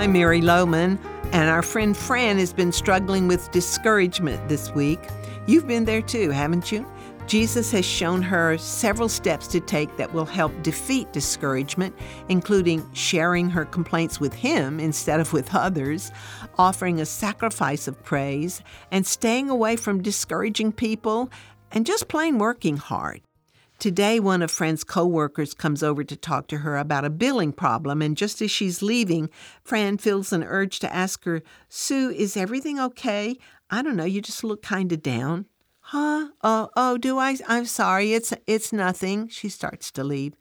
I'm Mary Lowman, and our friend Fran has been struggling with discouragement this week. You've been there too, haven't you? Jesus has shown her several steps to take that will help defeat discouragement, including sharing her complaints with Him instead of with others, offering a sacrifice of praise, and staying away from discouraging people, and just plain working hard. Today, one of Fran's coworkers comes over to talk to her about a billing problem, and just as she's leaving, Fran feels an urge to ask her, Sue, is everything okay? I don't know, you just look kind of down. Huh? Oh, oh, do I? I'm sorry. It's it's nothing. She starts to leave.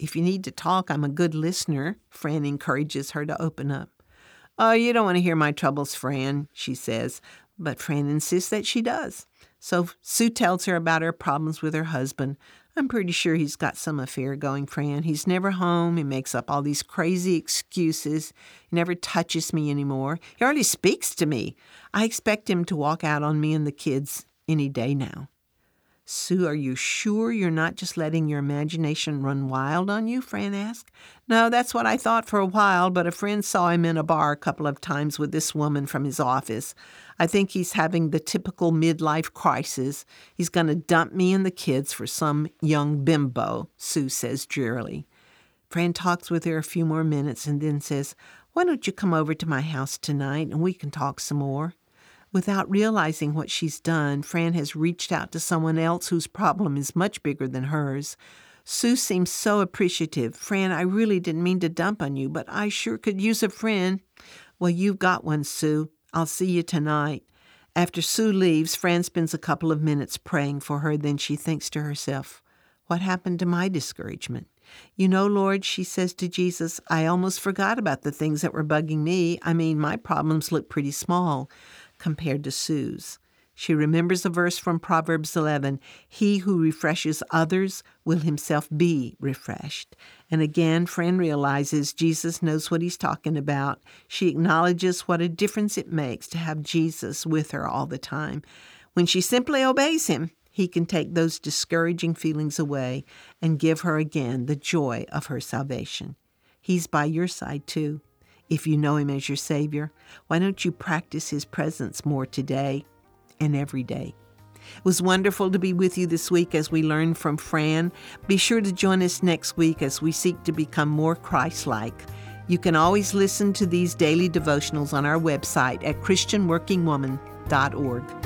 If you need to talk, I'm a good listener. Fran encourages her to open up. Oh, you don't want to hear my troubles, Fran, she says, but Fran insists that she does. So Sue tells her about her problems with her husband. I'm pretty sure he's got some affair going, Fran. He's never home. He makes up all these crazy excuses. He never touches me anymore. He hardly speaks to me. I expect him to walk out on me and the kids any day now. Sue, are you sure you're not just letting your imagination run wild on you? Fran asked. No, that's what I thought for a while, but a friend saw him in a bar a couple of times with this woman from his office. I think he's having the typical midlife crisis. He's going to dump me and the kids for some young bimbo, Sue says drearily. Fran talks with her a few more minutes and then says, Why don't you come over to my house tonight and we can talk some more? Without realizing what she's done, Fran has reached out to someone else whose problem is much bigger than hers. Sue seems so appreciative. Fran, I really didn't mean to dump on you, but I sure could use a friend. Well, you've got one, Sue. I'll see you tonight. After Sue leaves, Fran spends a couple of minutes praying for her. Then she thinks to herself, What happened to my discouragement? You know, Lord, she says to Jesus, I almost forgot about the things that were bugging me. I mean, my problems look pretty small compared to Sue's. She remembers a verse from Proverbs 11 He who refreshes others will himself be refreshed. And again, Fran realizes Jesus knows what he's talking about. She acknowledges what a difference it makes to have Jesus with her all the time. When she simply obeys him, he can take those discouraging feelings away and give her again the joy of her salvation. He's by your side too if you know Him as your Savior? Why don't you practice His presence more today and every day? It was wonderful to be with you this week as we learn from Fran. Be sure to join us next week as we seek to become more Christ like. You can always listen to these daily devotionals on our website at ChristianWorkingWoman.org.